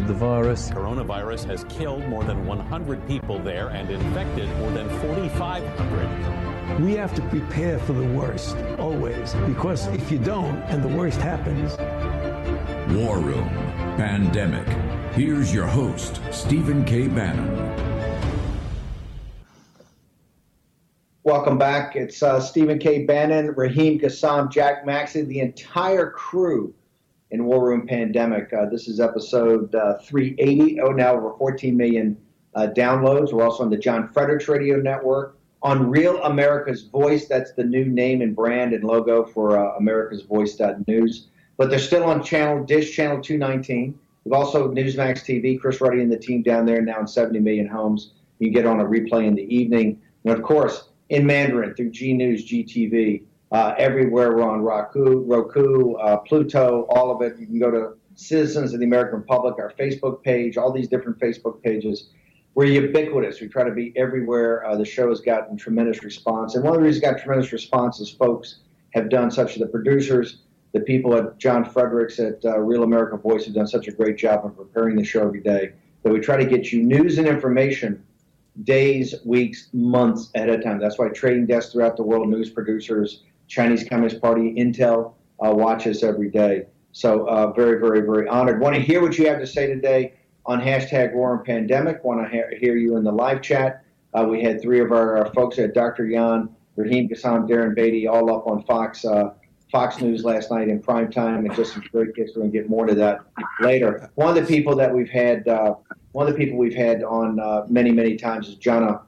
the virus. Coronavirus has killed more than 100 people there and infected more than 4,500. We have to prepare for the worst, always, because if you don't and the worst happens. War Room Pandemic. Here's your host, Stephen K. Bannon. Welcome back. It's uh, Stephen K. Bannon, Raheem Kassam, Jack Maxey, the entire crew in War Room Pandemic. Uh, this is episode uh, 380. Oh, now over 14 million uh, downloads. We're also on the John Fredericks Radio Network. On Real America's Voice, that's the new name and brand and logo for uh, America's Voice.news. But they're still on channel Dish Channel 219. We've also Newsmax TV, Chris Ruddy and the team down there now in 70 million homes. You can get on a replay in the evening. And of course, in Mandarin through G News, GTV, uh, everywhere we're on Roku, Roku, uh, Pluto, all of it. You can go to Citizens of the American Republic, our Facebook page, all these different Facebook pages. We're ubiquitous. We try to be everywhere. Uh, the show has gotten tremendous response, and one of the reasons it got tremendous response is folks have done such. The producers, the people at John Fredericks at uh, Real America Voice have done such a great job of preparing the show every day that we try to get you news and information days, weeks, months ahead of time. That's why trading desks throughout the world, news producers, Chinese Communist Party, Intel uh, watch us every day. So uh, very, very, very honored. Want to hear what you have to say today on hashtag War and Pandemic. Want to ha- hear you in the live chat. Uh, we had three of our, our folks at Dr. Yan, Raheem Kassam, Darren Beattie, all up on Fox uh, Fox News last night in prime time, and just some great gifts. We're going to get more to that later. One of the people that we've had, uh, one of the people we've had on uh, many, many times is Jonna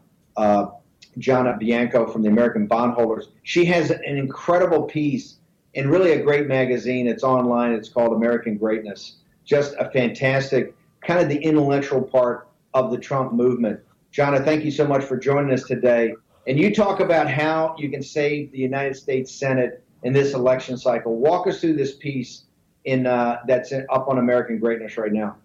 Jonna Bianco from the American Bondholders. She has an incredible piece in really a great magazine. It's online. It's called American Greatness. Just a fantastic, kind of the intellectual part of the Trump movement. Jonna, thank you so much for joining us today. And you talk about how you can save the United States Senate in this election cycle. Walk us through this piece in uh, that's up on American Greatness right now.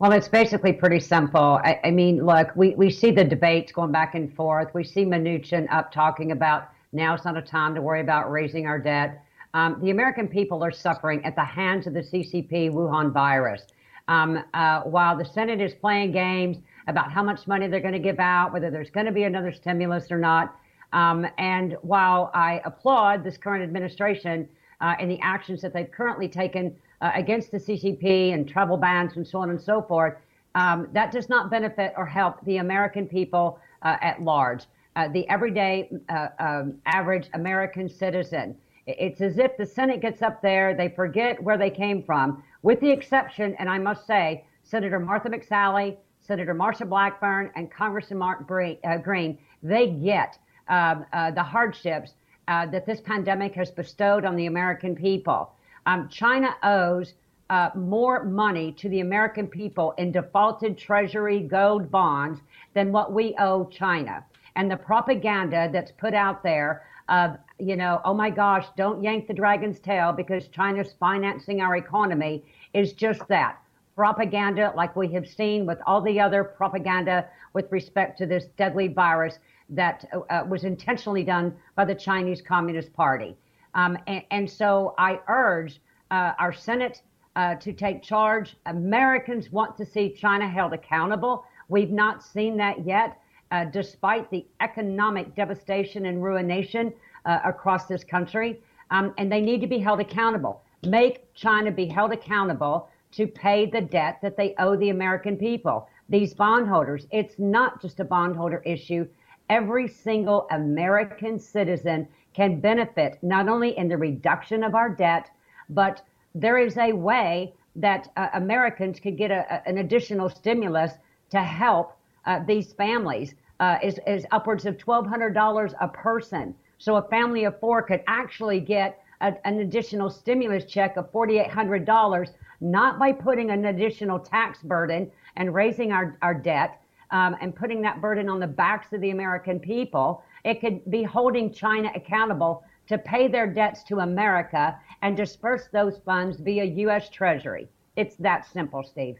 Well, it's basically pretty simple. I, I, mean, look, we, we see the debates going back and forth. We see Mnuchin up talking about now it's not a time to worry about raising our debt. Um, the American people are suffering at the hands of the CCP Wuhan virus. Um, uh, while the Senate is playing games about how much money they're going to give out, whether there's going to be another stimulus or not, um, and while I applaud this current administration uh, and the actions that they've currently taken uh, against the CCP and travel bans and so on and so forth, um, that does not benefit or help the American people uh, at large, uh, the everyday uh, um, average American citizen. It's as if the Senate gets up there, they forget where they came from, with the exception, and I must say, Senator Martha McSally, Senator Marsha Blackburn, and Congressman Mark uh, Green they get um, the hardships that this pandemic has bestowed on the American people. Um, China owes uh, more money to the American people in defaulted Treasury gold bonds than what we owe China. And the propaganda that's put out there of, you know, oh my gosh, don't yank the dragon's tail because China's financing our economy is just that propaganda, like we have seen with all the other propaganda with respect to this deadly virus that uh, was intentionally done by the Chinese Communist Party. Um, and, and, so I urge uh, our Senate uh, to take charge. Americans want to see China held accountable. We've not seen that yet, uh, despite the economic devastation and ruination uh, across this country. Um, and they need to be held accountable. Make China be held accountable to pay the debt that they owe the American people. These bondholders, it's not just a bondholder issue. Every single American citizen can benefit not only in the reduction of our debt, but there is a way that uh, Americans could get a, a, an additional stimulus to help uh, these families uh, is, is upwards of $1,200 a person. So a family of four could actually get a, an additional stimulus check of $4,800, not by putting an additional tax burden and raising our, our debt um, and putting that burden on the backs of the American people. It could be holding China accountable to pay their debts to America and disperse those funds via U.S. Treasury. It's that simple, Steve.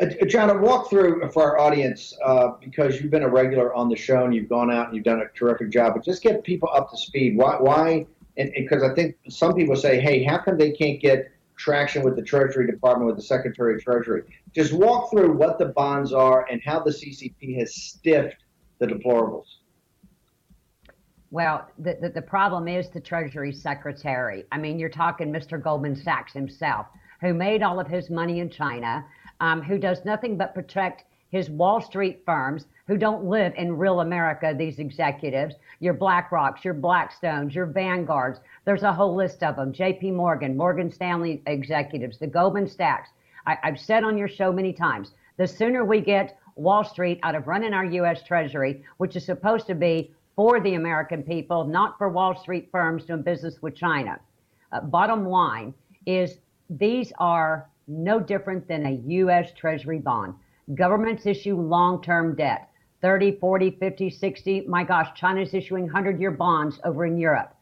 Uh, John, walk through for our audience uh, because you've been a regular on the show and you've gone out and you've done a terrific job. But just get people up to speed. Why? Why? Because I think some people say, "Hey, how come they can't get traction with the Treasury Department with the Secretary of Treasury?" Just walk through what the bonds are and how the CCP has stiffed the deplorables. Well, the, the, the problem is the Treasury Secretary. I mean, you're talking Mr. Goldman Sachs himself, who made all of his money in China, um, who does nothing but protect his Wall Street firms who don't live in real America, these executives, your BlackRocks, your Blackstones, your Vanguards. There's a whole list of them. JP Morgan, Morgan Stanley executives, the Goldman Sachs. I, I've said on your show many times, the sooner we get Wall Street out of running our U.S. Treasury, which is supposed to be for the American people, not for Wall Street firms doing business with China. Uh, bottom line is these are no different than a U.S. Treasury bond. Governments issue long term debt 30, 40, 50, 60. My gosh, China's issuing 100 year bonds over in Europe.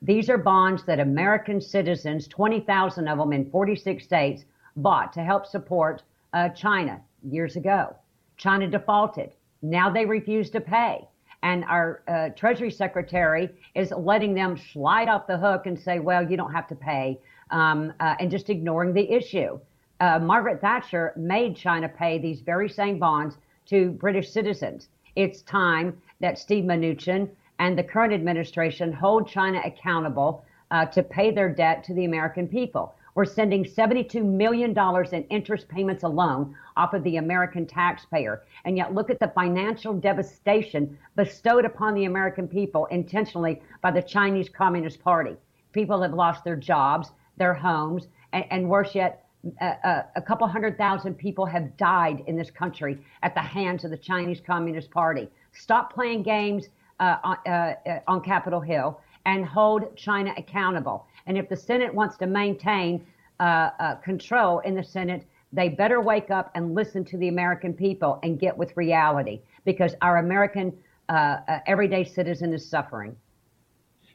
These are bonds that American citizens, 20,000 of them in 46 states, bought to help support uh, China years ago. China defaulted. Now they refuse to pay and our uh, Treasury Secretary is letting them slide off the hook and say, well, you don't have to pay, um, uh, and just ignoring the issue. Uh, Margaret Thatcher made China pay these very same bonds to British citizens. It's time that Steve Mnuchin and the current administration hold China accountable uh, to pay their debt to the American people. We're sending $72 million in interest payments alone off of the American taxpayer. And yet, look at the financial devastation bestowed upon the American people intentionally by the Chinese Communist Party. People have lost their jobs, their homes, and, and worse yet, a, a, couple hundred thousand people have died in this country at the hands of the Chinese Communist Party. Stop playing games uh, uh, uh on Capitol Hill and hold China accountable. And if the Senate wants to maintain uh, uh, control in the Senate, they better wake up and listen to the American people and get with reality because our American uh, uh everyday citizen is suffering.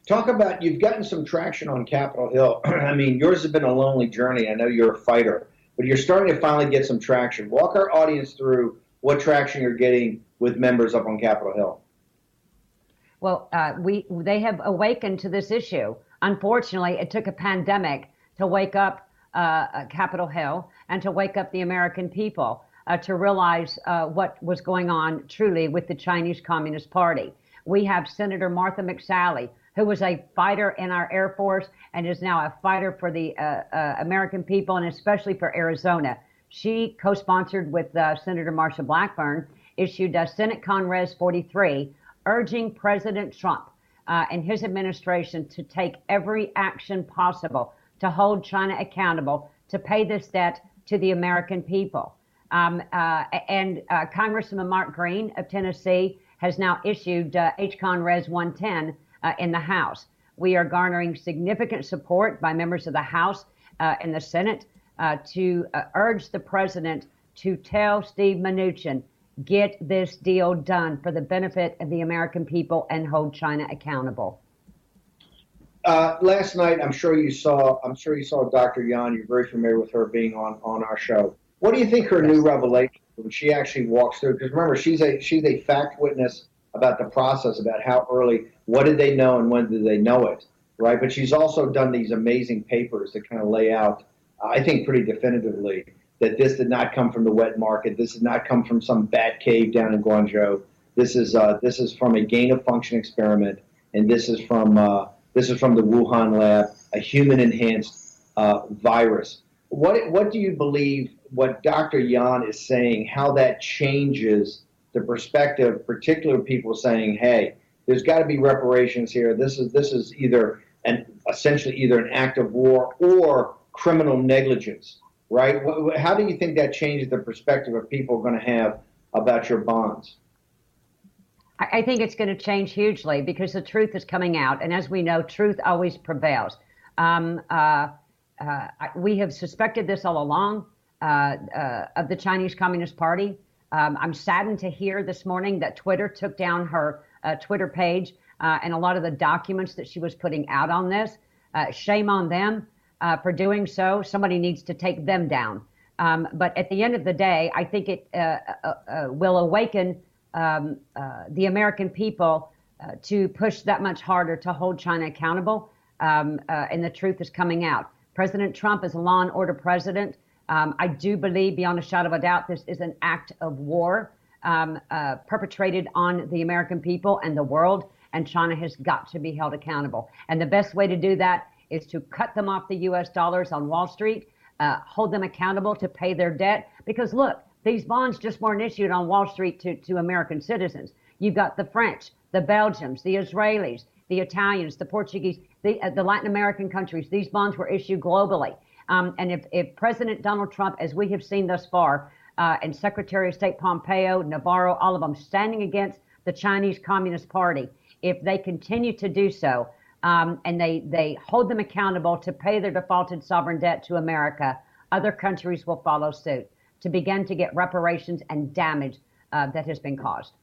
Talk about you've gotten some traction on Capitol Hill. I mean, yours has been a lonely journey. I know you're a fighter, but you're starting to finally get some traction. Walk our audience through what traction you're getting with members up on Capitol Hill. Well, uh, we they have awakened to this issue. Unfortunately, it took a pandemic to wake up uh, uh, Capitol Hill and to wake up the American people uh, to realize uh, what was going on truly with the Chinese Communist Party. We have Senator Martha McSally, who was a fighter in our Air Force and is now a fighter for the uh, uh, American people and especially for Arizona. She co sponsored with Senator Marsha Blackburn, issued Senate Con Res 43, urging President Trump uh, and his administration to take every action possible to hold China accountable to pay this debt to the American people. Um, uh, and uh, Congressman Mark Green of Tennessee has now issued uh, HCON Res 110 uh, in the House. We are garnering significant support by members of the House uh, and the Senate to urge the president to tell Steve Mnuchin get this deal done for the benefit of the American people and hold China accountable. Uh, last night, I'm sure you saw. I'm sure you saw Dr. Yan. You're very familiar with her being on on our show. What do you think her yes. new revelation when she actually walks through? Because remember, she's a she's a fact witness about the process, about how early, what did they know, and when did they know it, right? But she's also done these amazing papers that kind of lay out, I think, pretty definitively that this did not come from the wet market. This did not come from some bat cave down in Guangzhou. This is uh, this is from a gain of function experiment, and this is from uh, this is from the Wuhan lab, a human enhanced uh, virus. What what do you believe? What Dr. Yan is saying, how that changes the perspective, particularly people saying, "Hey, there's got to be reparations here. This is this is either an essentially either an act of war or criminal negligence." Right? How do you think that changes the perspective of people going to have about your bonds? I, think it's going to change hugely because the truth is coming out. And as we know, truth always prevails. Um, uh, uh, we have suspected this all along uh, uh, of the Chinese Communist Party. Um, I'm saddened to hear this morning that Twitter took down her uh, Twitter page uh, and a lot of the documents that she was putting out on this. shame on them for doing so. Somebody needs to take them down. Um, but at the end of the day, I think it will awaken um, the American people to push that much harder to hold China accountable. Um, and the truth is coming out. President Trump is a law and order president. Um, I do believe, beyond a shadow of a doubt, this is an act of war um, uh, perpetrated on the American people and the world, and China has got to be held accountable. And the best way to do that is to cut them off the U.S. dollars on Wall Street, uh, hold them accountable to pay their debt. Because look, these bonds just weren't issued on Wall Street to, to American citizens. You've got the French, the Belgians, the Israelis, the Italians, the Portuguese, the, uh, the Latin American countries. These bonds were issued globally. Um, and if, if President Donald Trump, as we have seen thus far, uh, and Secretary of State Pompeo, Navarro, all of them standing against the Chinese Communist Party, if they continue to do so, um, and they, they hold them accountable to pay their defaulted sovereign debt to America, other countries will follow suit to begin to get reparations and damage uh, that has been caused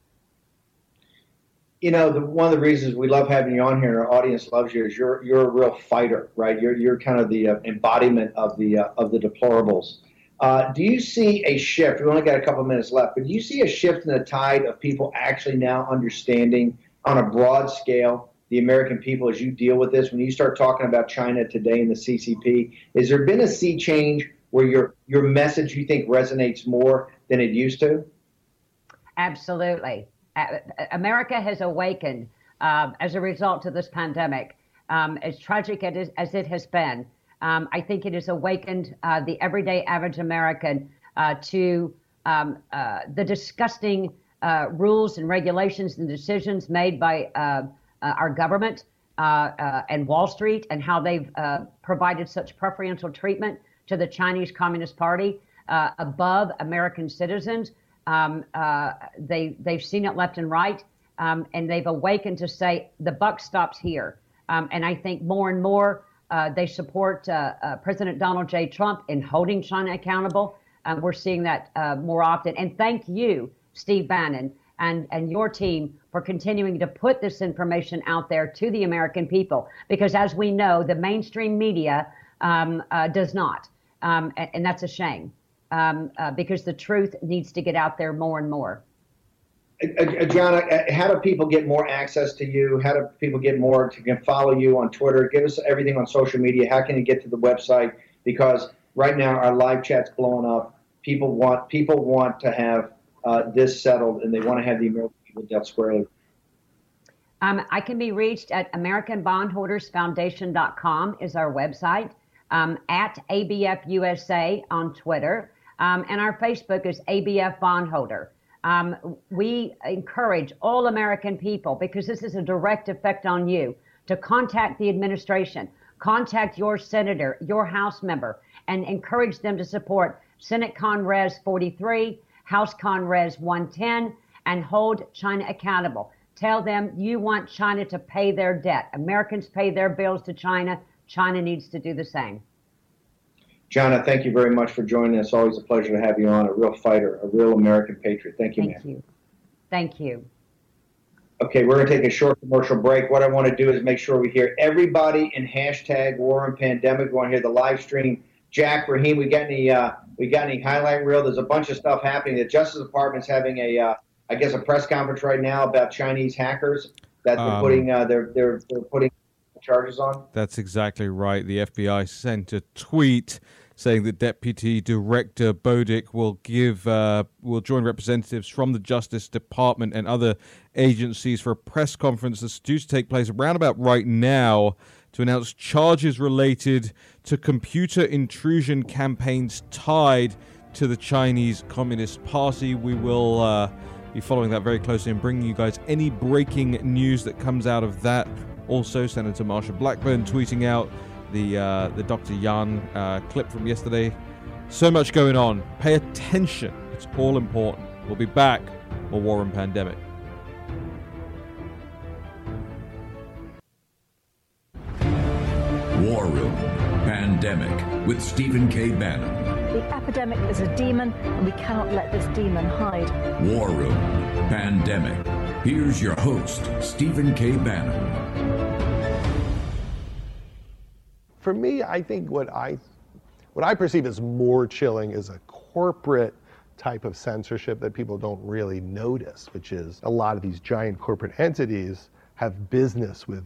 you know, the, one of the reasons we love having you on here, and our audience loves you, is you're you're a real fighter, right? You're you're kind of the uh, embodiment of the uh, of the deplorables. Uh, do you see a shift? We only got a couple minutes left, but do you see a shift in the tide of people actually now understanding on a broad scale the American people as you deal with this? When you start talking about China today and the CCP, has there been a sea change where your your message you think resonates more than it used to? Absolutely. America has awakened um, as a result of this pandemic. Um, as tragic as, as, it has been, um, I think it has awakened uh, the everyday average American uh, to um, uh, the disgusting uh, rules and regulations and decisions made by uh, uh, our government and Wall Street and how they've provided such preferential treatment to the Chinese Communist Party above American citizens. Um, uh, they they've seen it left and right, um, and they've awakened to say the buck stops here. Um, and I think more and more uh, they support uh, uh President Donald J. Trump in holding China accountable. we're seeing that uh, more often. And thank you, Steve Bannon, and and your team for continuing to put this information out there to the American people, because as we know, the mainstream media um, uh, does not, um, and, and that's a shame um, uh, because the truth needs to get out there more and more. Uh, John, how do people get more access to you? How do people get more to follow you on Twitter? Give us everything on social media. How can you get to the website? Because right now our live chat's blowing up. People want people want to have uh, this settled, and they want to have the American people dealt squarely. Um, I can be reached at AmericanBondholdersFoundation.com is our website. Um, at ABF USA on Twitter. Um, and our Facebook is ABF Bondholder. Um, we encourage all American people, because this is a direct effect on you, to contact the administration, contact your senator, your House member, and encourage them to support Senate Con Res 43, House Conres 110, and hold China accountable. Tell them you want China to pay their debt. Americans pay their bills to China. China needs to do the same. Jonna, thank you very much for joining us. Always a pleasure to have you on. A real fighter, a real American patriot. Thank you, thank man. You. Thank you. Okay, we're going to take a short commercial break. What I want to do is make sure we hear everybody in hashtag war and pandemic. We want to hear the live stream. Jack, Raheem, we got any uh, we got any highlight reel? There's a bunch of stuff happening. The Justice Department's having a uh, I guess a press conference right now about Chinese hackers that they're um, putting uh, they're, they're they're putting charges on. That's exactly right. The FBI sent a tweet saying that Deputy Director Bowdich will give uh, will join representatives from the Justice Department and other agencies for a press conference that's due to take place around about right now to announce charges related to computer intrusion campaigns tied to the Chinese Communist Party. We will uh, be following that very closely and bringing you guys any breaking news that comes out of that. Also, Senator Marsha Blackburn tweeting out the uh, the Dr. Yan uh, clip from yesterday. So much going on. Pay attention. It's all important. We'll be back. More war and pandemic. Room Pandemic with Stephen K. Bannon. The epidemic is a demon, and we cannot let this demon hide. War Room Pandemic. Here's your host, Stephen K. Bannon. For me, I think what I what I perceive as more chilling is a corporate type of censorship that people don't really notice, which is a lot of these giant corporate entities have business with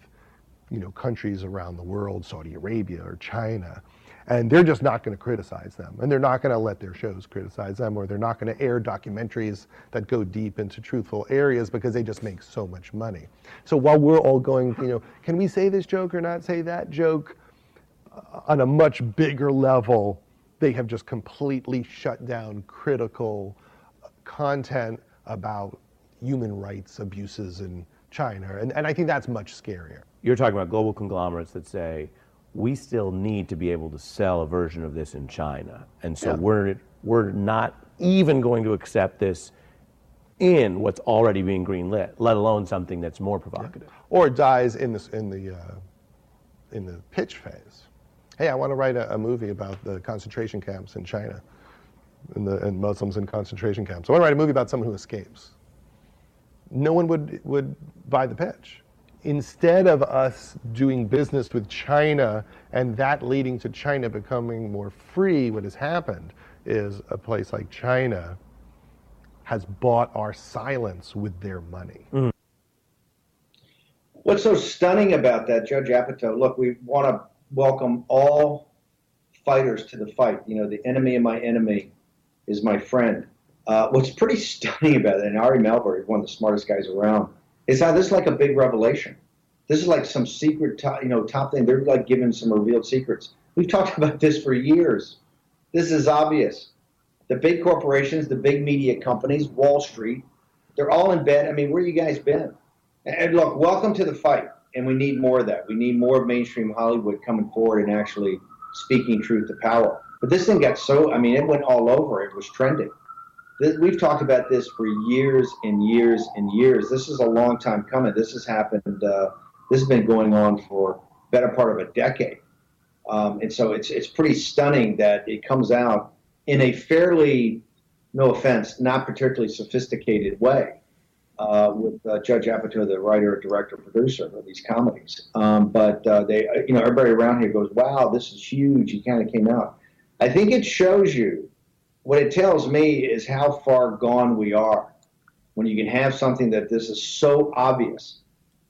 you know countries around the world, Saudi Arabia or China, and they're just not going to criticize them and they're not going to let their shows criticize them or they're not going to air documentaries that go deep into truthful areas because they just make so much money. So while we're all going you know can we say this joke or not say that joke? Uh, on a much bigger level they have just completely shut down critical uh, content about human rights abuses in china and, and i think that's much scarier you're talking about global conglomerates that say we still need to be able to sell a version of this in China. And so yeah. we're, we're not even going to accept this in what's already being greenlit, let alone something that's more provocative. Yeah. Or it dies in, this, in, the, uh, in the pitch phase. Hey, I want to write a, a, movie about the concentration camps in China and, the, and Muslims in concentration camps. I want to write a movie about someone who escapes. No one would, would buy the pitch instead of us doing business with China and that leading to China becoming more free, what has happened is a place like China has bought our silence with their money. Mm. What's so stunning about that, Judd Apatow? Look, we want to welcome all fighters to the fight. You know, the enemy of my enemy is my friend. Uh, what's pretty stunning about it, and Ari Melber is one of the smartest guys around, is how this is like a big revelation. This is like some secret, top, you know, top thing. They're like giving some revealed secrets. We've talked about this for years. This is obvious. The big corporations, the big media companies, Wall Street, they're all in bed. I mean, where you guys been? And look, welcome to the fight. And we need more of that. We need more of mainstream Hollywood coming forward and actually speaking truth to power. But this thing got so, I mean, it went all over. It was trending. We've talked about this for years and years and years. This is a long time coming. This has happened. Uh, this has been going on for better part of a decade. Um, and so it's it's pretty stunning that it comes out in a fairly, no offense, not particularly sophisticated way. Uh, with uh, Judd Apatow, the writer, director, producer of these comedies. Um, but uh, they, you know, everybody around here goes, "Wow, this is huge." He kind of came out. I think it shows you what it tells me is how far gone we are when you can have something that this is so obvious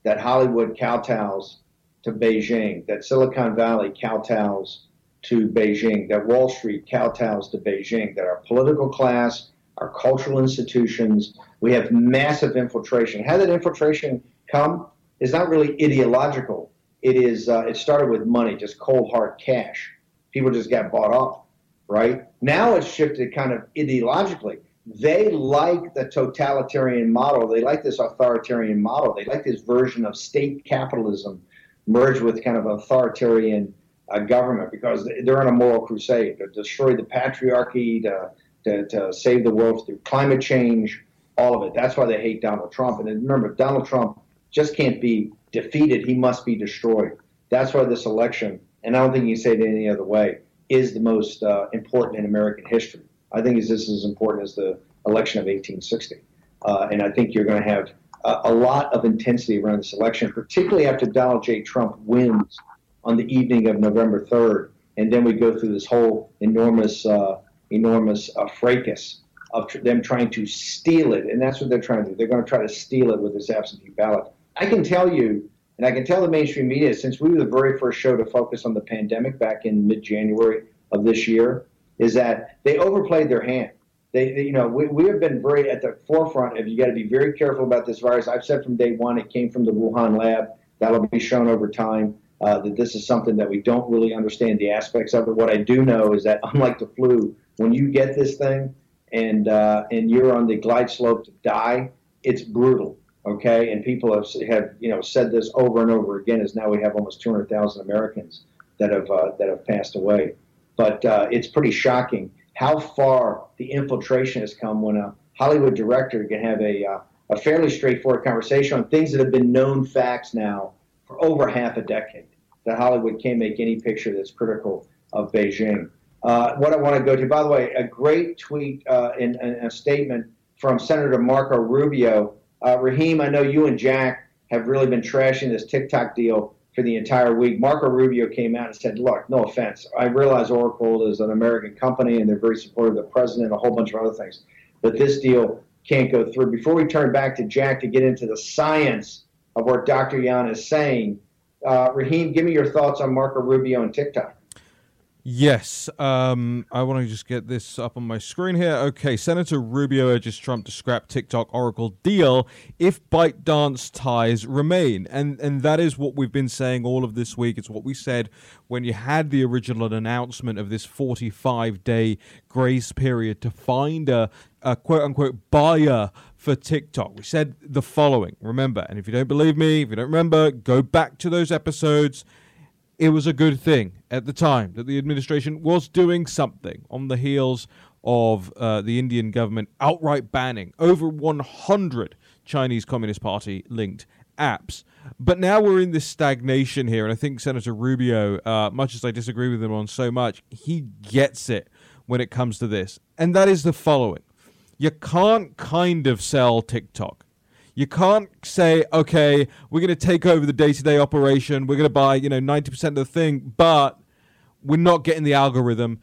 that Hollywood kowtows to Beijing, that Silicon Valley kowtows to Beijing, that Wall Street kowtows to Beijing, that our political class, our cultural institutions, we have massive infiltration. How did infiltration come? It's not really ideological. It is. Uh, it started with money, just cold hard cash. People just got bought off right? Now it's shifted kind of ideologically. They like the totalitarian model. They like this authoritarian model. They like this version of state capitalism merged with kind of authoritarian uh, government because they're on a moral crusade to destroy the patriarchy, to, to, to save the world through climate change, all of it. That's why they hate Donald Trump. And remember, Donald Trump just can't be defeated. He must be destroyed. That's why this election, and I don't think you say it any other way, is the most uh, important in American history. I think is this as important as the election of 1860. Uh, and I think you're going to have a, a, lot of intensity around this election, particularly after Donald J. Trump wins on the evening of November 3rd. And then we go through this whole enormous, uh, enormous uh, fracas of tr- them trying to steal it. And that's what they're trying to do. They're going to try to steal it with this absentee ballot. I can tell you and I can tell the mainstream media, since we were the very first show to focus on the pandemic back in mid January of this year, is that they overplayed their hand. They, they, you know, we, we have been very at the forefront of you got to be very careful about this virus. I've said from day one it came from the Wuhan lab. That'll be shown over time uh, that this is something that we don't really understand the aspects of it. What I do know is that unlike the flu, when you get this thing and uh, and you're on the glide slope to die, it's brutal okay? And people have, have you know said this over and over again. Is now we have almost 200,000 Americans that have uh, that have passed away. But uh, it's pretty shocking how far the infiltration has come when a Hollywood director can have a uh, a fairly straightforward conversation on things that have been known facts now for over half a decade. that Hollywood can't make any picture that's critical of Beijing. Uh, what I want to go to, by the way, a great tweet uh, in, a statement from Senator Marco Rubio. Uh, Raheem, I know you and Jack have really been trashing this TikTok deal for the entire week. Marco Rubio came out and said, Look, no offense. I realize Oracle is an American company and they're very supportive of the president and a whole bunch of other things. But this deal can't go through. Before we turn back to Jack to get into the science of what Dr. Yan is saying, uh, Raheem, give me your thoughts on Marco Rubio and TikTok. Yes, um, I want to just get this up on my screen here. Okay, Senator Rubio urges Trump to scrap TikTok Oracle deal if ByteDance ties remain, and and that is what we've been saying all of this week. It's what we said when you had the original announcement of this 45 day grace period to find a, a quote unquote buyer for TikTok. We said the following. Remember, and if you don't believe me, if you don't remember, go back to those episodes it was a good thing at the time that the administration was doing something on the heels of uh, the Indian government outright banning over 100 Chinese Communist Party linked apps. But now we're in this stagnation here, and I think Senator Rubio, uh, much as I disagree with him on so much, he gets it when it comes to this. And that is the following you can't kind of sell TikTok. You can't say, okay, we're going to take over the day to day operation. We're going to buy, you know, 90% of the thing, but we're not getting the algorithm.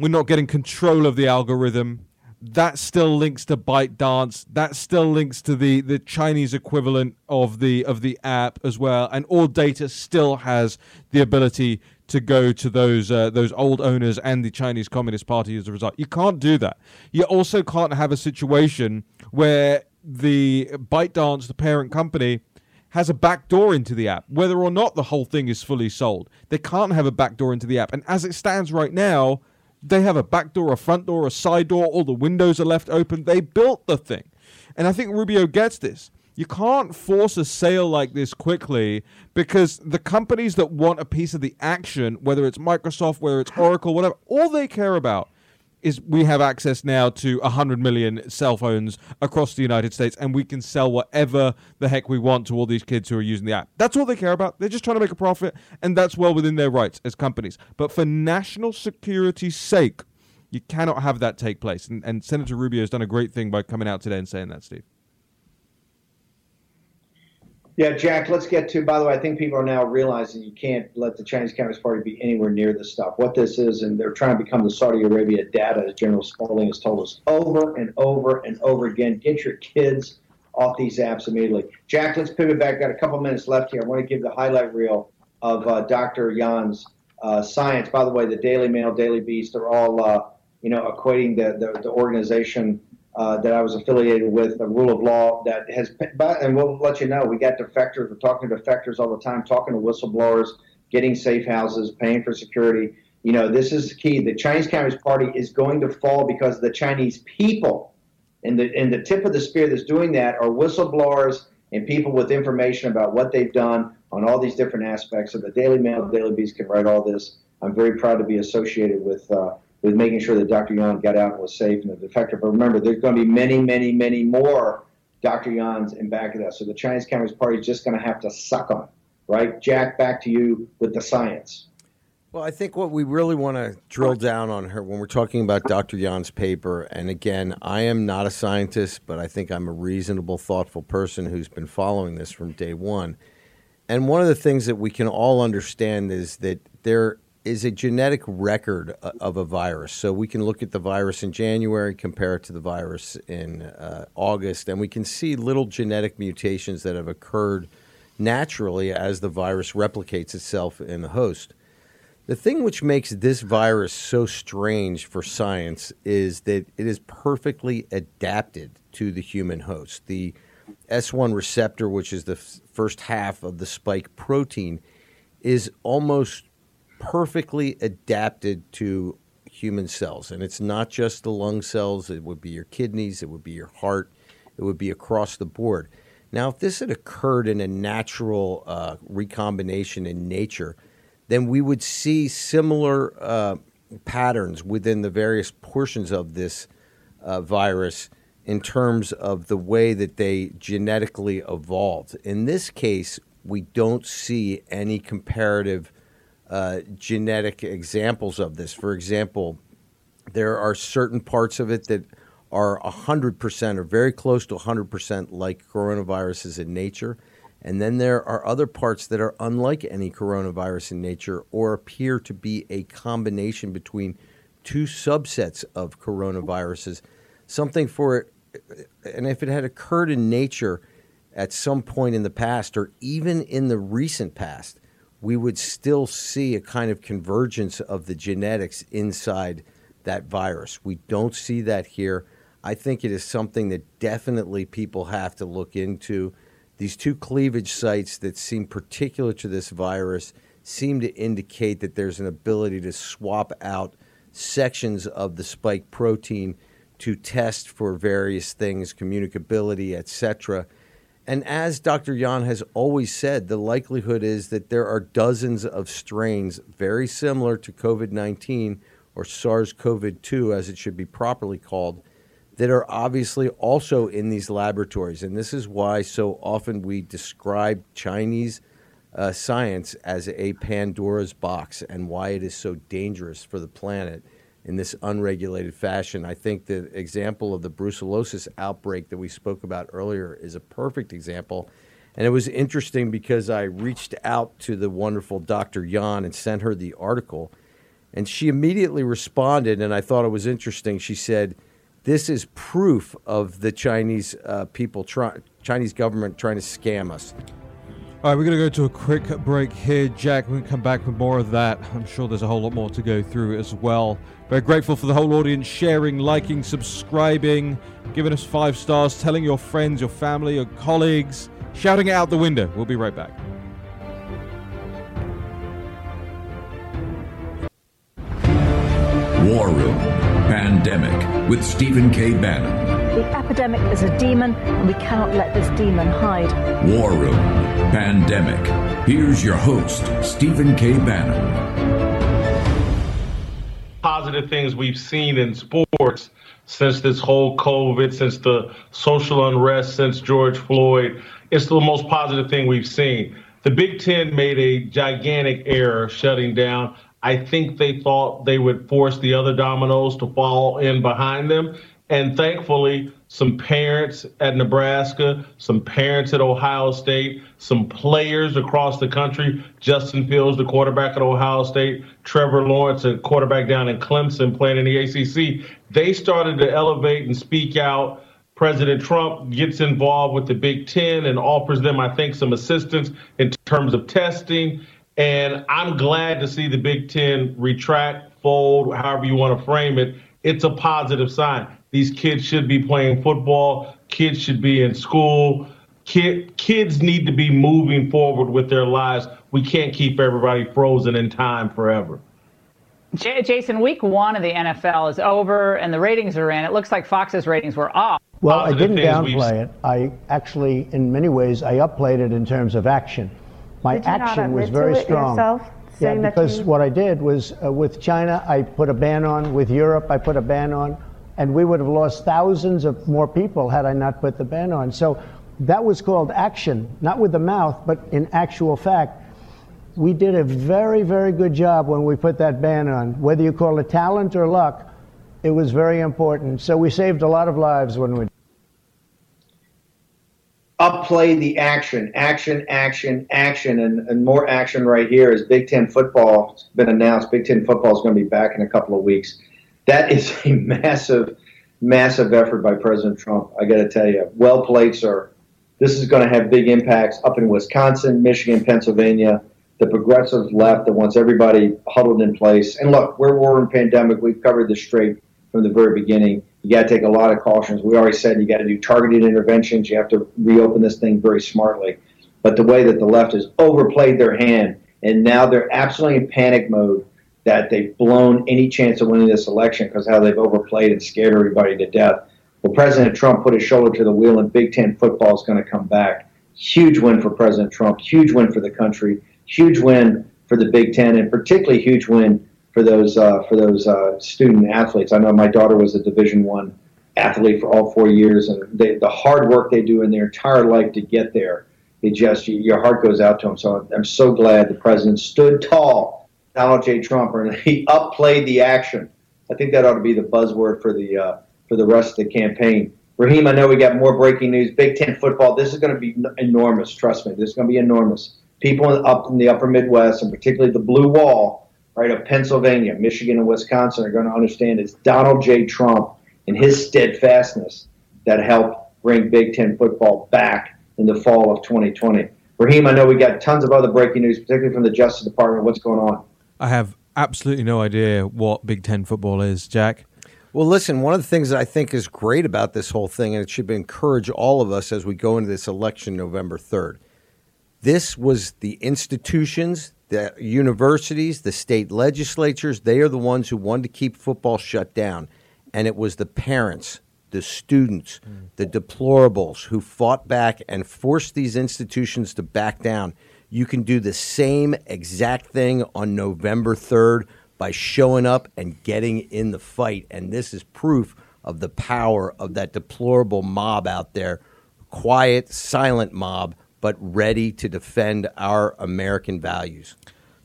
We're not getting control of the algorithm. That still links to ByteDance. That still links to the, the Chinese equivalent of the of the app as well. And all data still has the ability to go to those uh, those old owners and the Chinese Communist Party as a result. You can't do that. You also can't have a situation where the ByteDance, the parent company, has a backdoor into the app, whether or not the whole thing is fully sold. They can't have a backdoor into the app. And as it stands right now, they have a backdoor, a front door, a side door, all the windows are left open. They built the thing. And I think Rubio gets this. You can't force a sale like this quickly because the companies that want a piece of the action, whether it's Microsoft, whether it's Oracle, whatever, all they care about is we have access now to 100 million cell phones across the United States and we can sell whatever the heck we want to all these kids who are using the app. That's all they care about. They're just trying to make a profit and that's well within their rights as companies. But for national security's sake, you cannot have that take place. And, and Senator Rubio has done a great thing by coming out today and saying that, Steve. Yeah, Jack, let's get to, by the way, I think people are now realizing you can't let the Chinese Communist Party be anywhere near this stuff. What this is, and they're trying to become the Saudi Arabia data, as General Spalding has told us over and over and over again. Get your kids off these apps immediately. Jack, let's pivot back. Got a couple minutes left here. I want to give the highlight reel of uh, Dr. Yan's uh, science. By the way, the Daily Mail, Daily Beast, they're all, uh, you know, equating the, the, the organization uh, that I was affiliated with, the rule of law that has, and we'll let you know, we got defectors, we're talking to defectors all the time, talking to whistleblowers, getting safe houses, paying for security. You know, this is key. The Chinese Communist Party is going to fall because the Chinese people, and the, and the tip of the spear that's doing that are whistleblowers and people with information about what they've done on all these different aspects. So the Daily Mail, the Daily Beast can write all this. I'm very proud to be associated with uh, with making sure that Dr. Yan got out and was safe and effective. But remember, there's going to be many, many, many more Dr. Yans in back of that. So the Chinese Communist Party is just going to have to suck on, right? Jack, back to you with the science. Well, I think what we really want to drill down on her when we're talking about Dr. Yan's paper, and again, I am not a scientist, but I think I'm a reasonable, thoughtful person who's been following this from day one. And one of the things that we can all understand is that there is a genetic record of a virus. So we can look at the virus in January, compare it to the virus in uh, August, and we can see little genetic mutations that have occurred naturally as the virus replicates itself in the host. The thing which makes this virus so strange for science is that it is perfectly adapted to the human host. The S1 receptor, which is the f- first half of the spike protein, is almost perfectly adapted to human cells. And it's not just the lung cells, it would be your kidneys, it would be your heart, it would be across the board. Now, if this had occurred in a natural uh, recombination in nature, then we would see similar uh, patterns within the various portions of this uh, virus in terms of the way that they genetically evolved. In this case, we don't see any comparative uh, genetic examples of this. For example, there are certain parts of it that are 100% or very close to 100% like coronaviruses in nature. And then there are other parts that are unlike any coronavirus in nature or appear to be a combination between two subsets of coronaviruses. Something for it, and if it had occurred in nature at some point in the past or even in the recent past, we would still see a kind of convergence of the genetics inside that virus. We don't see that here. I think it is something that definitely people have to look into. These two cleavage sites that seem particular to this virus seem to indicate that there's an ability to swap out sections of the spike protein to test for various things, communicability, etc. And as Dr. Yan has always said, the likelihood is that there are dozens of strains very similar to COVID 19 or SARS CoV 2, as it should be properly called, that are obviously also in these laboratories. And this is why so often we describe Chinese uh, science as a Pandora's box and why it is so dangerous for the planet in this unregulated fashion. I think the example of the brucellosis outbreak that we spoke about earlier is a perfect example. And it was interesting because I reached out to the wonderful Dr. Yan and sent her the article. And she immediately responded, and I thought it was interesting. She said, This is proof of the Chinese uh, people, try- Chinese government trying to scam us. All right, we're going to go to a quick break here, Jack. We're going to come back with more of that. I'm sure there's a whole lot more to go through as well. Very grateful for the whole audience sharing, liking, subscribing, giving us five stars, telling your friends, your family, your colleagues, shouting it out the window. We'll be right back. War Room Pandemic with Stephen K. Bannon. The epidemic is a demon, and we cannot let this demon hide. War Room Pandemic. Here's your host, Stephen K. Bannon. Positive things we've seen in sports since this whole COVID, since the social unrest, since George Floyd. It's the most positive thing we've seen. The Big Ten made a gigantic error shutting down. I think they thought they would force the other dominoes to fall in behind them. And thankfully, some parents at Nebraska, some parents at Ohio State, some players across the country, Justin Fields, the quarterback at Ohio State, Trevor Lawrence, a quarterback down in Clemson playing in the ACC, they started to elevate and speak out. President Trump gets involved with the Big Ten and offers them, I think, some assistance in terms of testing. And I'm glad to see the Big Ten retract, fold, however you want to frame it. It's a positive sign. These kids should be playing football. Kids should be in school. Kid, kids need to be moving forward with their lives. We can't keep everybody frozen in time forever. J- Jason, week one of the NFL is over and the ratings are in. It looks like Fox's ratings were off. Well, I didn't downplay it. I actually, in many ways, I upplayed it in terms of action. My action was very strong. Yourself, yeah, because you... what I did was uh, with China, I put a ban on. With Europe, I put a ban on and we would have lost thousands of more people had I not put the ban on. So that was called action, not with the mouth, but in actual fact. We did a very, very good job when we put that ban on. Whether you call it talent or luck, it was very important. So we saved a lot of lives when we. Upplay the action, action, action, action, and, and more action right here is Big Ten football. It's been announced. Big Ten football is going to be back in a couple of weeks that is a massive, massive effort by President Trump. I got to tell you, well played, sir. This is going to have big impacts up in Wisconsin, Michigan, Pennsylvania. The progressive left that wants everybody huddled in place. And look, we're war in pandemic. We've covered this straight from the very beginning. You got to take a lot of cautions. We already said you got to do targeted interventions. You have to reopen this thing very smartly. But the way that the left has overplayed their hand, and now they're absolutely in panic mode that they've blown any chance of winning this election because how they've overplayed and scared everybody to death. Well, President Trump put his shoulder to the wheel, and Big Ten football is going to come back. Huge win for President Trump. Huge win for the country. Huge win for the Big Ten, and particularly huge win for those uh, for those uh, student athletes. I know my daughter was a Division One athlete for all four years, and they, the hard work they do in their entire life to get there it just your heart goes out to them. So I'm so glad the president stood tall, Donald J. Trump, and he upplayed the action. I think that ought to be the buzzword for the uh, for the rest of the campaign. Raheem, I know we got more breaking news. Big Ten football. This is going to be enormous. Trust me, this is going to be enormous. People in, up in the upper Midwest, and particularly the blue wall, right of Pennsylvania, Michigan, and Wisconsin, are going to understand it's Donald J. Trump and his steadfastness that helped bring Big Ten football back in the fall of 2020. Raheem, I know we got tons of other breaking news, particularly from the Justice Department. What's going on? I have absolutely no idea what Big Ten football is, Jack. Well, listen, one of the things that I think is great about this whole thing, and it should encourage all of us as we go into this election November 3rd, this was the institutions, the universities, the state legislatures, they are the ones who wanted to keep football shut down. And it was the parents, the students, mm. the deplorables who fought back and forced these institutions to back down. You can do the same exact thing on November 3rd by showing up and getting in the fight. And this is proof of the power of that deplorable mob out there quiet, silent mob, but ready to defend our American values.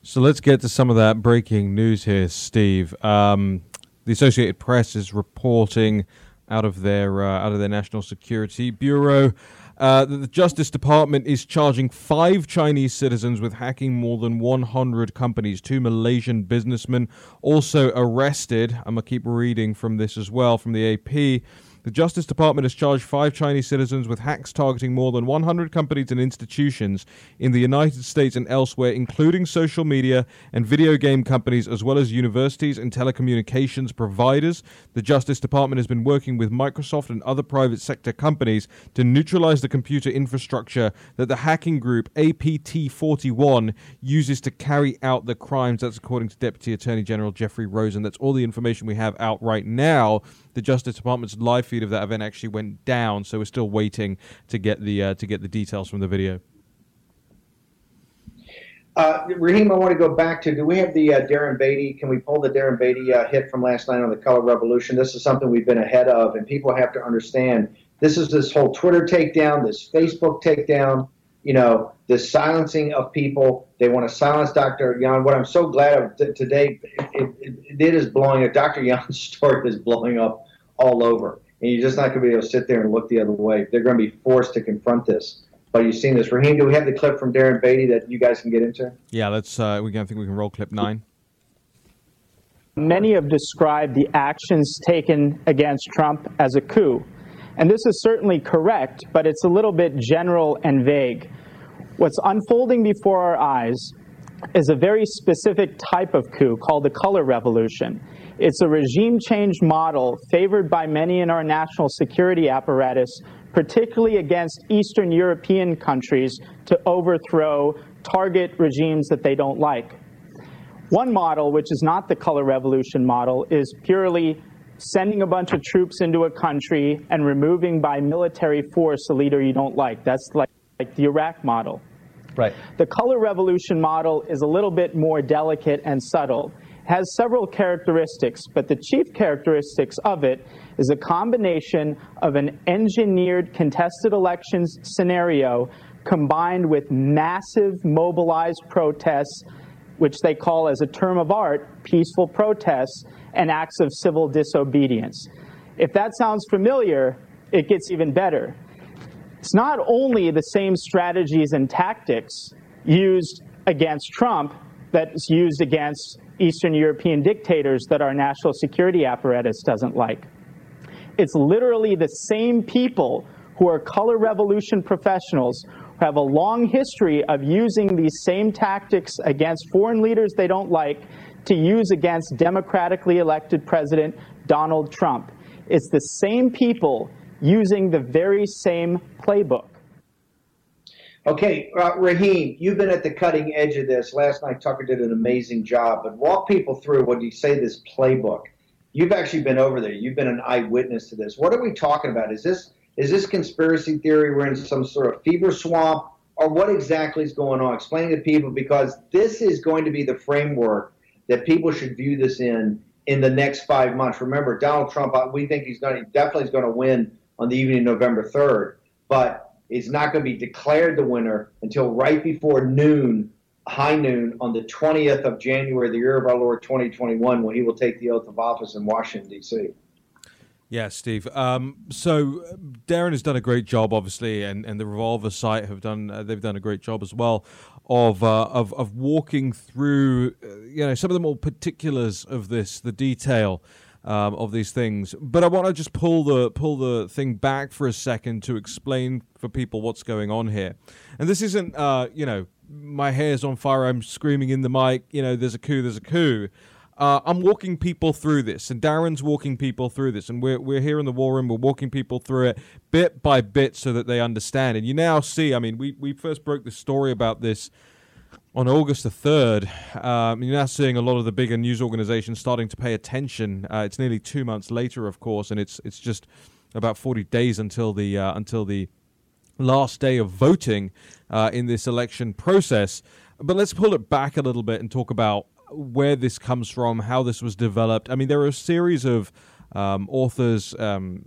So let's get to some of that breaking news here, Steve. Um, the Associated Press is reporting out of their uh, out of their National Security Bureau uh, that the Justice Department is charging five Chinese citizens with hacking more than 100 companies. Two Malaysian businessmen also arrested. I'm gonna keep reading from this as well from the AP. The Justice Department has charged five Chinese citizens with hacks targeting more than 100 companies and institutions in the United States and elsewhere, including social media and video game companies, as well as universities and telecommunications providers. The Justice Department has been working with Microsoft and other private sector companies to neutralize the computer infrastructure that the hacking group APT 41 uses to carry out the crimes. That's according to Deputy Attorney General Jeffrey Rosen. That's all the information we have out right now the Justice Department's live feed of that event actually went down, so we're still waiting to get the uh, to get the details from the video. Uh, Raheem, I want to go back to do we have the uh, Darren Beattie? Can we pull the Darren Beattie uh, hit from last night on the Color Revolution? This is something we've been ahead of, and people have to understand this is this whole Twitter takedown, this Facebook takedown, you know, the silencing of people. They want to silence Dr. Yan. What I'm so glad of t- today, it, it, it is blowing up. Dr. Yan's story is blowing up all over. And you're just not going to be able to sit there and look the other way. They're going to be forced to confront this. But you've seen this. Raheem, do we have the clip from Darren Beattie that you guys can get into? Yeah, let's. Uh, we can, I think we can roll clip nine. Many have described the actions taken against Trump as a coup. And this is certainly correct, but it's a little bit general and vague. What's unfolding before our eyes is a very specific type of coup called the color revolution. It's a regime change model favored by many in our national security apparatus, particularly against Eastern European countries, to overthrow target regimes that they don't like. One model, which is not the color revolution model, is purely sending a bunch of troops into a country and removing by military force a leader you don't like. That's like, like the Iraq model. Right. The color revolution model is a little bit more delicate and subtle. Has several characteristics, but the chief characteristics of it is a combination of an engineered contested elections scenario combined with massive mobilized protests, which they call as a term of art, peaceful protests, and acts of civil disobedience. If that sounds familiar, it gets even better. It's not only the same strategies and tactics used against Trump that's used against Eastern European dictators that our national security apparatus doesn't like. It's literally the same people who are color revolution professionals who have a long history of using these same tactics against foreign leaders they don't like to use against democratically elected President Donald Trump. It's the same people using the very same playbook. Okay, uh, Raheem, you've been at the cutting edge of this. Last night, Tucker did an amazing job, but walk people through what you say this playbook. You've actually been over there. You've been an eyewitness to this. What are we talking about? Is this is this conspiracy theory? We're in some sort of fever swamp, or what exactly is going on? Explain to people because this is going to be the framework that people should view this in in the next five months. Remember, Donald Trump. Uh, we think he's going. To, definitely is going to win on the evening of November third. But is not going to be declared the winner until right before noon, high noon, on the 20th of January, the year of our Lord 2021, when he will take the oath of office in Washington, D.C. Yeah, Steve. Um, so Darren has done a great job, obviously, and, and the Revolver site have done uh, they've done a great job as well of uh, of of walking through, uh, you know, some of the more particulars of this, the detail. Um, of these things, but I want to just pull the pull the thing back for a second to explain for people what's going on here. And this isn't, uh, you know, my hair's on fire. I'm screaming in the mic. You know, there's a coup. There's a coup. Uh, I'm walking people through this, and Darren's walking people through this, and we're we're here in the war room. We're walking people through it bit by bit so that they understand. And you now see. I mean, we we first broke the story about this on August the 3rd, um, you're now seeing a lot of the bigger news organizations starting to pay attention. Uh, it's nearly two months later, of course, and it's it's just about 40 days until the uh, until the last day of voting uh, in this election process. But let's pull it back a little bit and talk about where this comes from, how this was developed. I mean, there are a series of um, authors, um,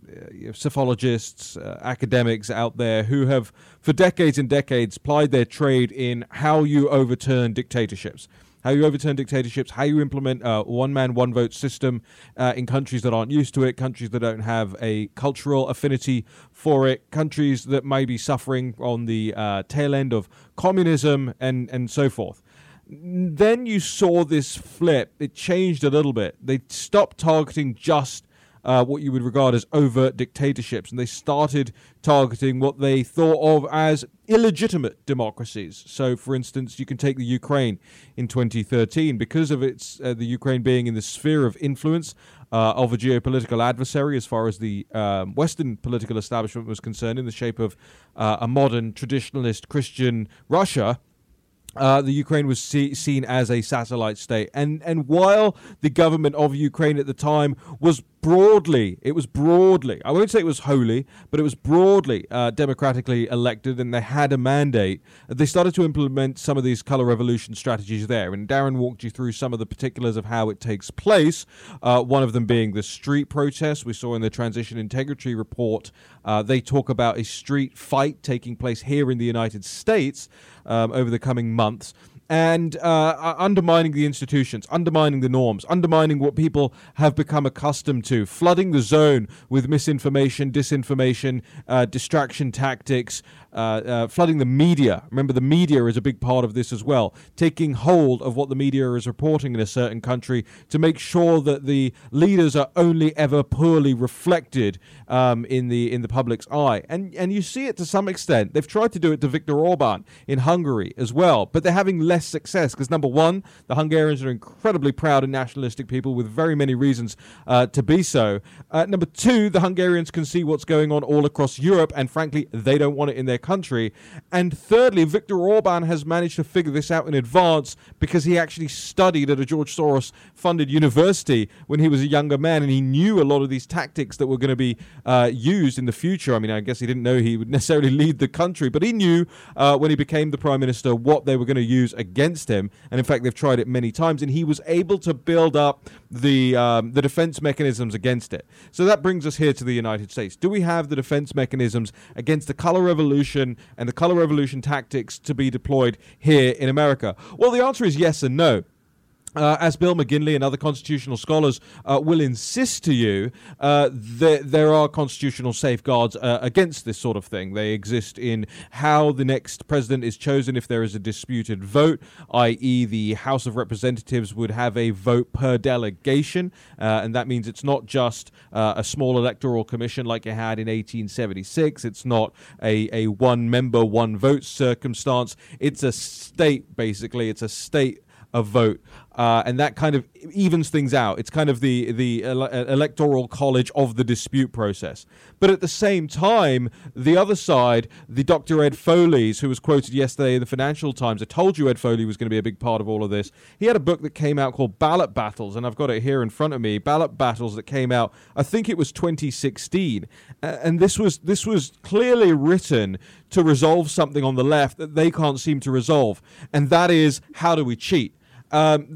psephologists, uh, academics out there who have, for decades and decades, plied their trade in how you overturn dictatorships. How you overturn dictatorships, how you implement a one man, one vote system uh, in countries that aren't used to it, countries that don't have a cultural affinity for it, countries that may be suffering on the uh, tail end of communism, and, and so forth then you saw this flip. It changed a little bit. They stopped targeting just uh, what you would regard as overt dictatorships, and they started targeting what they thought of as illegitimate democracies. So, for instance, you can take the Ukraine in 2013 because of its uh, the Ukraine being in the sphere of influence uh, of a geopolitical adversary as far as the um, Western political establishment was concerned, in the shape of uh, a modern traditionalist Christian Russia uh, the Ukraine was see, seen as a satellite state, and and while the government of Ukraine at the time was broadly, it was broadly, I won't say it was wholly, but it was broadly uh, democratically elected, and they had a mandate. They started to implement some of these color revolution strategies there, and Darren walked you through some of the particulars of how it takes place. Uh, one of them being the street protests we saw in the transition integrity report. Uh, they talk about a street fight taking place here in the United States um, over the coming months and uh, undermining the institutions, undermining the norms, undermining what people have become accustomed to, flooding the zone with misinformation, disinformation, uh, distraction tactics, flooding the media. Remember, the media is a big part of this as well. Taking hold of what the media is reporting in a certain country to make sure that the leaders are only ever poorly reflected um, in the in the public's eye. And and you see it to some extent. They've tried to do it to Viktor Orban in Hungary as well, but they're having less success because number one, the Hungarians are incredibly proud and nationalistic people with very many reasons uh, to be so. Uh, number two, the Hungarians can see what's going on all across Europe, and frankly, they don't want it in their country. And thirdly, Viktor Orban has managed to figure this out in advance because he actually studied at a George Soros funded university when he was a younger man and he knew a lot of these tactics that were going to be uh, used in the future. I mean, I guess he didn't know he would necessarily lead the country, but he knew uh, when he became the prime minister what they were going to use against him. And in fact, they've tried it many times, and he was able to build up the um, the defense mechanisms against it. So that brings us here to the United States. Do we have the defense mechanisms against the color revolution? Revolution and the color revolution tactics to be deployed here in America? Well, the answer is yes and no. Uh, as Bill McGinley and other constitutional scholars uh, will insist to you, uh, there, there, are constitutional safeguards uh, against this sort of thing. They exist in how the next president is chosen if there is a disputed vote, i.e., the House of Representatives would have a vote per delegation, uh, and that means it's not just uh, a small electoral commission like you had in 1876. It's not a, a one member, one vote circumstance. It's a state, basically. It's a state a vote uh, and that kind of evens things out. It's kind of the the ele- electoral college of the dispute process. But at the same time, the other side, the Dr. Ed Foley's, who was quoted yesterday in the Financial Times, I told you Ed Foley was going to be a big part of all of this. He had a book that came out called Ballot Battles, and I've got it here in front of me. Ballot Battles that came out, I think it was 2016, uh, and this was this was clearly written to resolve something on the left that they can't seem to resolve, and that is how do we cheat? Um,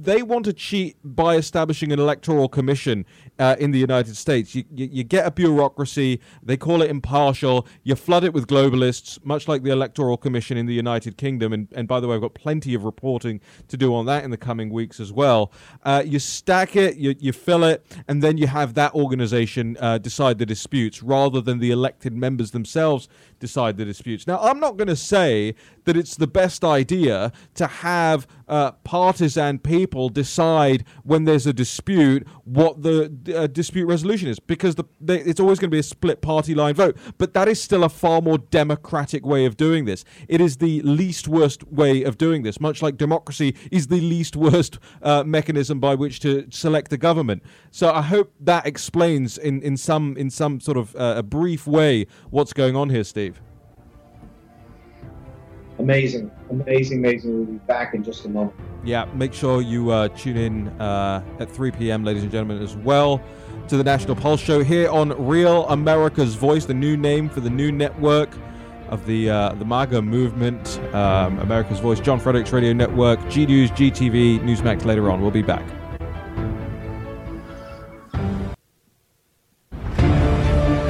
they want to cheat by establishing an electoral commission uh, in the United States. You, you, you, get a bureaucracy, they call it impartial, you flood it with globalists, much like the Electoral Commission in the United Kingdom. And, and by the way, I've got plenty of reporting to do on that in the coming weeks as well. Uh, you stack it, you, you fill it, and then you have that organization uh, decide the disputes rather than the elected members themselves decide the disputes. Now, I'm not going to say that it's the best idea to have uh, partisan people decide when there's a dispute what the uh, dispute resolution is because the, they, it's always going to be a split party line vote. But that is still a far more democratic way of doing this. It is the least worst way of doing this, much like democracy is the least worst uh, mechanism by which to select a government. So I hope that explains in, in some in some sort of uh, a brief way what's going on here, Steve. Amazing, amazing, amazing. We'll be back in just a moment. Yeah, make sure you uh, tune in uh, at 3 p.m., ladies and gentlemen, as well to the National Pulse Show here on Real America's Voice, the new name for the new network of the uh, the MAGA movement, um, America's Voice, John Fredericks Radio Network, G News, GTV, Newsmax later on. We'll be back.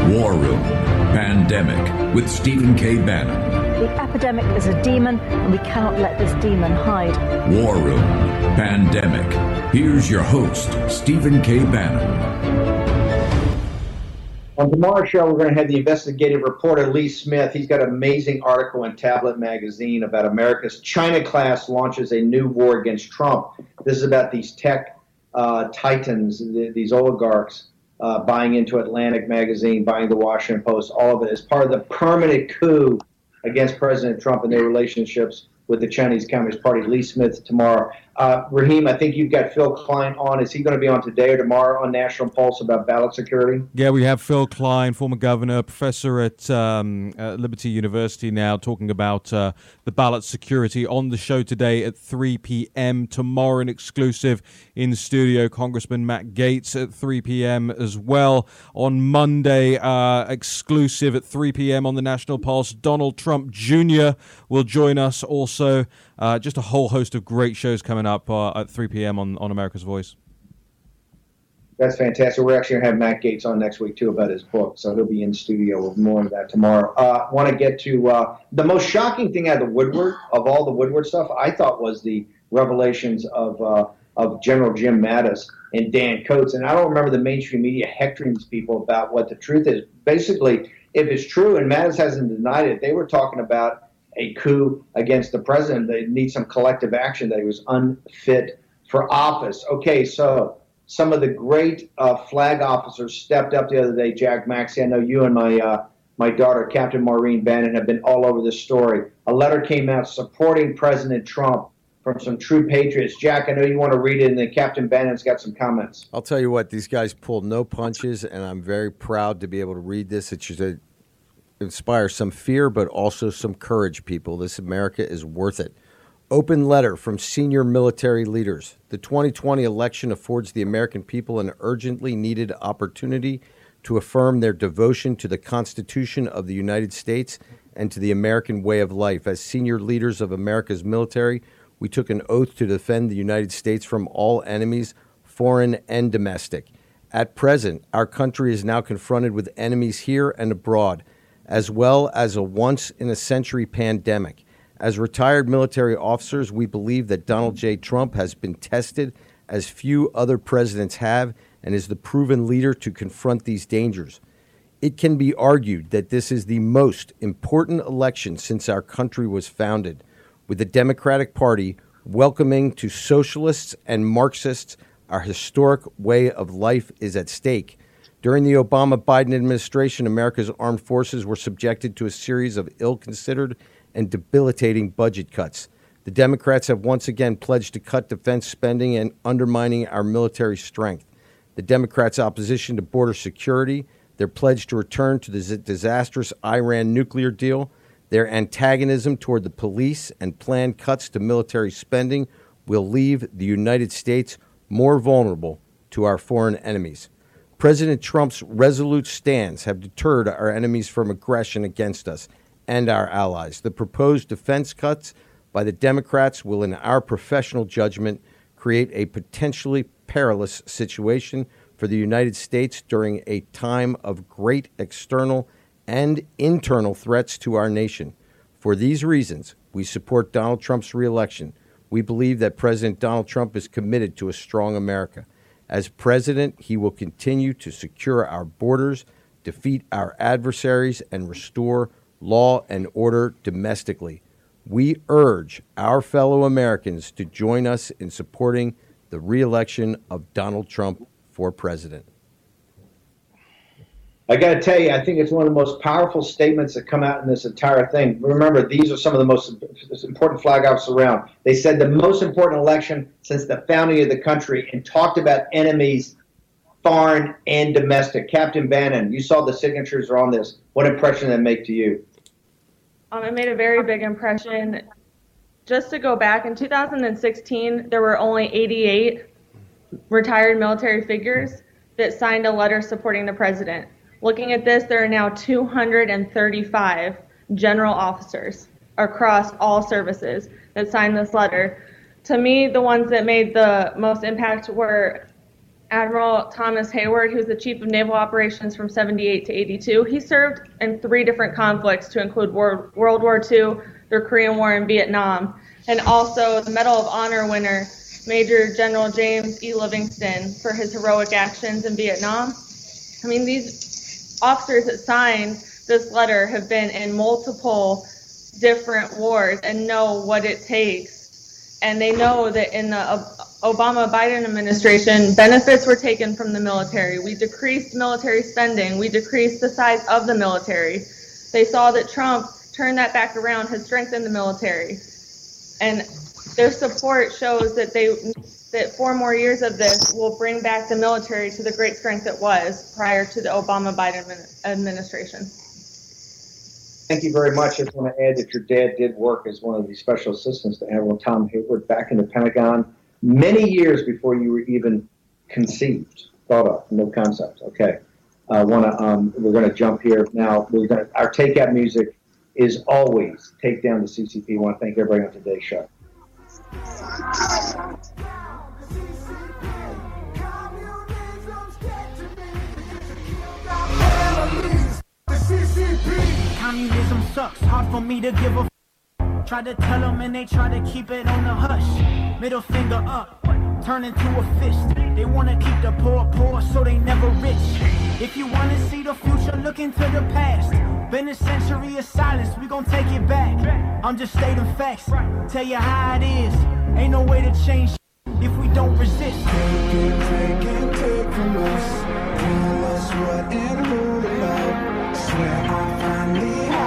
War Room Pandemic with Stephen K. Bannon. The epidemic is a demon, and we cannot let this demon hide. War Room Pandemic. Here's your host, Stephen K. Bannon. On tomorrow's show, we're going to have the investigative reporter Lee Smith. He's got an amazing article in Tablet Magazine about America's China class launches a new war against Trump. This is about these tech uh, titans, these oligarchs. Uh, buying into Atlantic Magazine, buying the Washington Post, all of it as part of the permanent coup against President Trump and their relationships with the Chinese Communist Party. Lee Smith tomorrow. Uh, Raheem, I think you've got Phil Kline on. Is he going to be on today or tomorrow on National Pulse about ballot security? Yeah, we have Phil Kline, former governor, professor at, um, at Liberty University now, talking about uh, the ballot security on the show today at 3 p.m. Tomorrow, an exclusive in studio, Congressman Matt Gaetz at 3 p.m. as well. On Monday, uh, exclusive at 3 p.m. on the National Pulse, Donald Trump Jr. will join us also. Uh, just a whole host of great shows coming up uh, at 3 p.m. on, on America's Voice. That's fantastic. We're actually going to have Matt Gaetz on next week, too, about his book. So he'll be in studio with more of that tomorrow. Uh, Want to get to uh, the most shocking thing out of the Woodward, of all the Woodward stuff, I thought was the revelations of, uh, of General Jim Mattis and Dan Coats, And I don't remember the mainstream media hectoring these people about what the truth is. Basically, if it's true, and Mattis hasn't denied it, they were talking about a coup against the president. They need some collective action that he was unfit for office. Okay, so some of the great uh, flag officers stepped up the other day. Jack Maxey, I know you and my uh, my daughter, Captain Maureen Bannon, have been all over this story. A letter came out supporting President Trump from some true patriots. Jack, I know you want to read it, and then Captain Bannon's got some comments. I'll tell you what; these guys pulled no punches, and I'm very proud to be able to read this. It's a inspire some fear, but also some courage, people. This America is worth it. Open letter from senior military leaders. The 2020 election affords the American people an urgently needed opportunity to affirm their devotion to the Constitution of the United States and to the American way of life. As senior leaders of America's military, we took an oath to defend the United States from all enemies, foreign and domestic. At present, our country is now confronted with enemies here and abroad as well as a once in a century pandemic. As retired military officers, we believe that Donald J. Trump has been tested as few other presidents have and is the proven leader to confront these dangers. It can be argued that this is the most important election since our country was founded, with the Democratic Party welcoming to socialists and Marxists our historic way of life is at stake during the Obama Biden administration, America's armed forces were subjected to a series of ill considered and debilitating budget cuts. The Democrats have once again pledged to cut defense spending and undermining our military strength. The Democrats' opposition to border security, their pledge to return to the disastrous Iran nuclear deal, their antagonism toward the police, and planned cuts to military spending will leave the United States more vulnerable to our foreign enemies. President Trump's resolute stance have deterred our enemies from aggression against us and our allies. The proposed defense cuts by the Democrats will, in our professional judgment, create a potentially perilous situation for the United States during a time of great external and internal threats to our nation. For these reasons, we support Donald Trump's reelection. We believe that President Donald Trump is committed to a strong America. As president, he will continue to secure our borders, defeat our adversaries, and restore law and order domestically. We urge our fellow Americans to join us in supporting the reelection of Donald Trump for president. I got to tell you, I think it's one of the most powerful statements that come out in this entire thing. Remember, these are some of the most important flag officers around. They said the most important election since the founding of the country and talked about enemies, foreign and domestic. Captain Bannon, you saw the signatures are on this. What impression did that make to you? Um, it made a very big impression. Just to go back, in 2016, there were only 88 retired military figures that signed a letter supporting the president. Looking at this, there are now 235 general officers across all services that signed this letter. To me, the ones that made the most impact were Admiral Thomas Hayward, who's the chief of naval operations from 78 to 82. He served in three different conflicts to include World, World War II, the Korean War, and Vietnam. And also the Medal of Honor winner, Major General James E. Livingston, for his heroic actions in Vietnam. I mean, these officers that signed this letter have been in multiple different wars and know what it takes. And they know that in the Obama Biden administration, benefits were taken from the military. We decreased military spending. We decreased the size of the military. They saw that Trump turned that back around, has strengthened the military. And their support shows that they that four more years of this will bring back the military to the great strength it was prior to the Obama Biden administration. Thank you very much. I just want to add that your dad did work as one of the special assistants to Admiral Tom Hayward back in the Pentagon many years before you were even conceived, thought of, no concept. Okay. I want to. Um, we're going to jump here now. We're going to. Our takeout music is always take down the CCP. I want to thank everybody on today's show. CCP, communism sucks. Hard for me to give a. Try to tell them and they try to keep it on the hush. Middle finger up, turn into a fist. They wanna keep the poor poor so they never rich. If you wanna see the future, look into the past. Been a century of silence, we gon' take it back. I'm just stating facts, tell you how it is. Ain't no way to change we don't resist. Take it, take it, take from us. Tell us what and who to love. Swear I finally